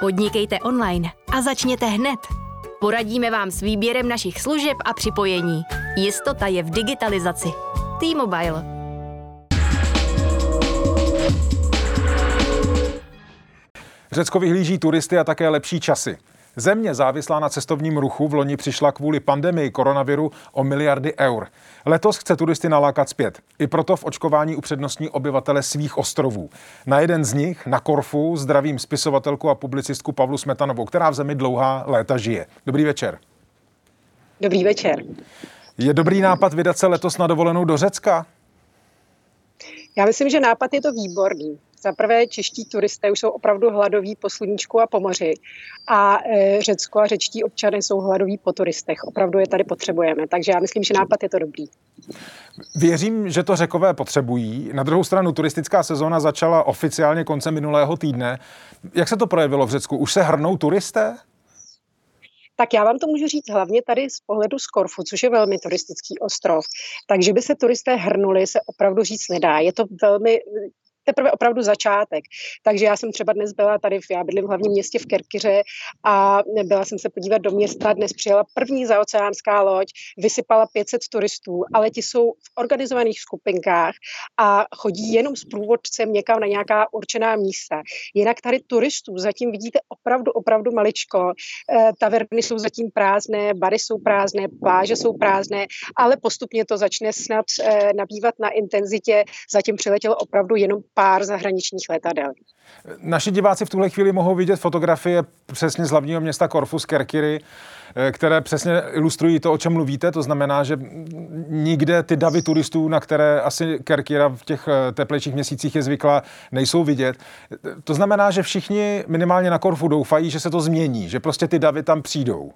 Podnikejte online a začněte hned. Poradíme vám s výběrem našich služeb a připojení. Jistota je v digitalizaci. T-Mobile. Řecko vyhlíží turisty a také lepší časy. Země závislá na cestovním ruchu v loni přišla kvůli pandemii koronaviru o miliardy eur. Letos chce turisty nalákat zpět. I proto v očkování upřednostní obyvatele svých ostrovů. Na jeden z nich, na Korfu, zdravím spisovatelku a publicistku Pavlu Smetanovou, která v zemi dlouhá léta žije. Dobrý večer. Dobrý večer. Je dobrý nápad vydat se letos na dovolenou do Řecka? Já myslím, že nápad je to výborný. Za prvé, čeští turisté už jsou opravdu hladoví po sluníčku a po moři a e, Řecko a řečtí občany jsou hladoví po turistech. Opravdu je tady potřebujeme, takže já myslím, že nápad je to dobrý. Věřím, že to řekové potřebují. Na druhou stranu turistická sezóna začala oficiálně koncem minulého týdne. Jak se to projevilo v Řecku? Už se hrnou turisté? Tak já vám to můžu říct hlavně tady z pohledu z Korfu, což je velmi turistický ostrov. Takže by se turisté hrnuli, se opravdu říct nedá. Je to velmi teprve opravdu začátek. Takže já jsem třeba dnes byla tady, v, já bydlím v hlavním městě v Kerkyře a byla jsem se podívat do města, dnes přijela první zaoceánská loď, vysypala 500 turistů, ale ti jsou v organizovaných skupinkách a chodí jenom s průvodcem někam na nějaká určená místa. Jinak tady turistů zatím vidíte opravdu, opravdu maličko. E, taverny jsou zatím prázdné, bary jsou prázdné, pláže jsou prázdné, ale postupně to začne snad e, nabývat na intenzitě. Zatím přiletělo opravdu jenom pár zahraničních letadel. Naši diváci v tuhle chvíli mohou vidět fotografie přesně z hlavního města Korfu z Kerkiry, eh, které přesně ilustrují to, o čem mluvíte. To znamená, že nikde ty davy turistů, na které asi Kerkira v těch eh, teplejších měsících je zvyklá, nejsou vidět. To znamená, že všichni minimálně na Korfu doufají, že se to změní, že prostě ty davy tam přijdou.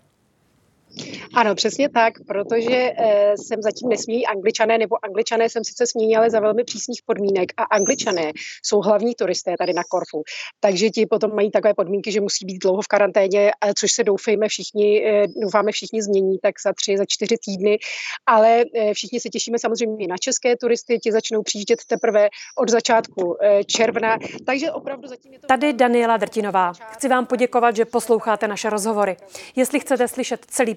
Ano, přesně tak, protože e, jsem zatím nesmějí angličané, nebo angličané jsem sice smění, ale za velmi přísných podmínek a angličané jsou hlavní turisté tady na Korfu. Takže ti potom mají takové podmínky, že musí být dlouho v karanténě, což se doufejme všichni, e, doufáme všichni změní, tak za tři, za čtyři týdny. Ale e, všichni se těšíme samozřejmě na české turisty, ti začnou přijíždět teprve od začátku e, června. Takže opravdu zatím je to... Tady Daniela Drtinová. Chci vám poděkovat, že posloucháte naše rozhovory. Jestli chcete slyšet celý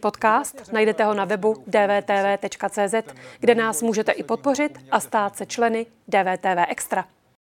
podcast, najdete ho na webu dvtv.cz, kde nás můžete i podpořit a stát se členy DVTV Extra.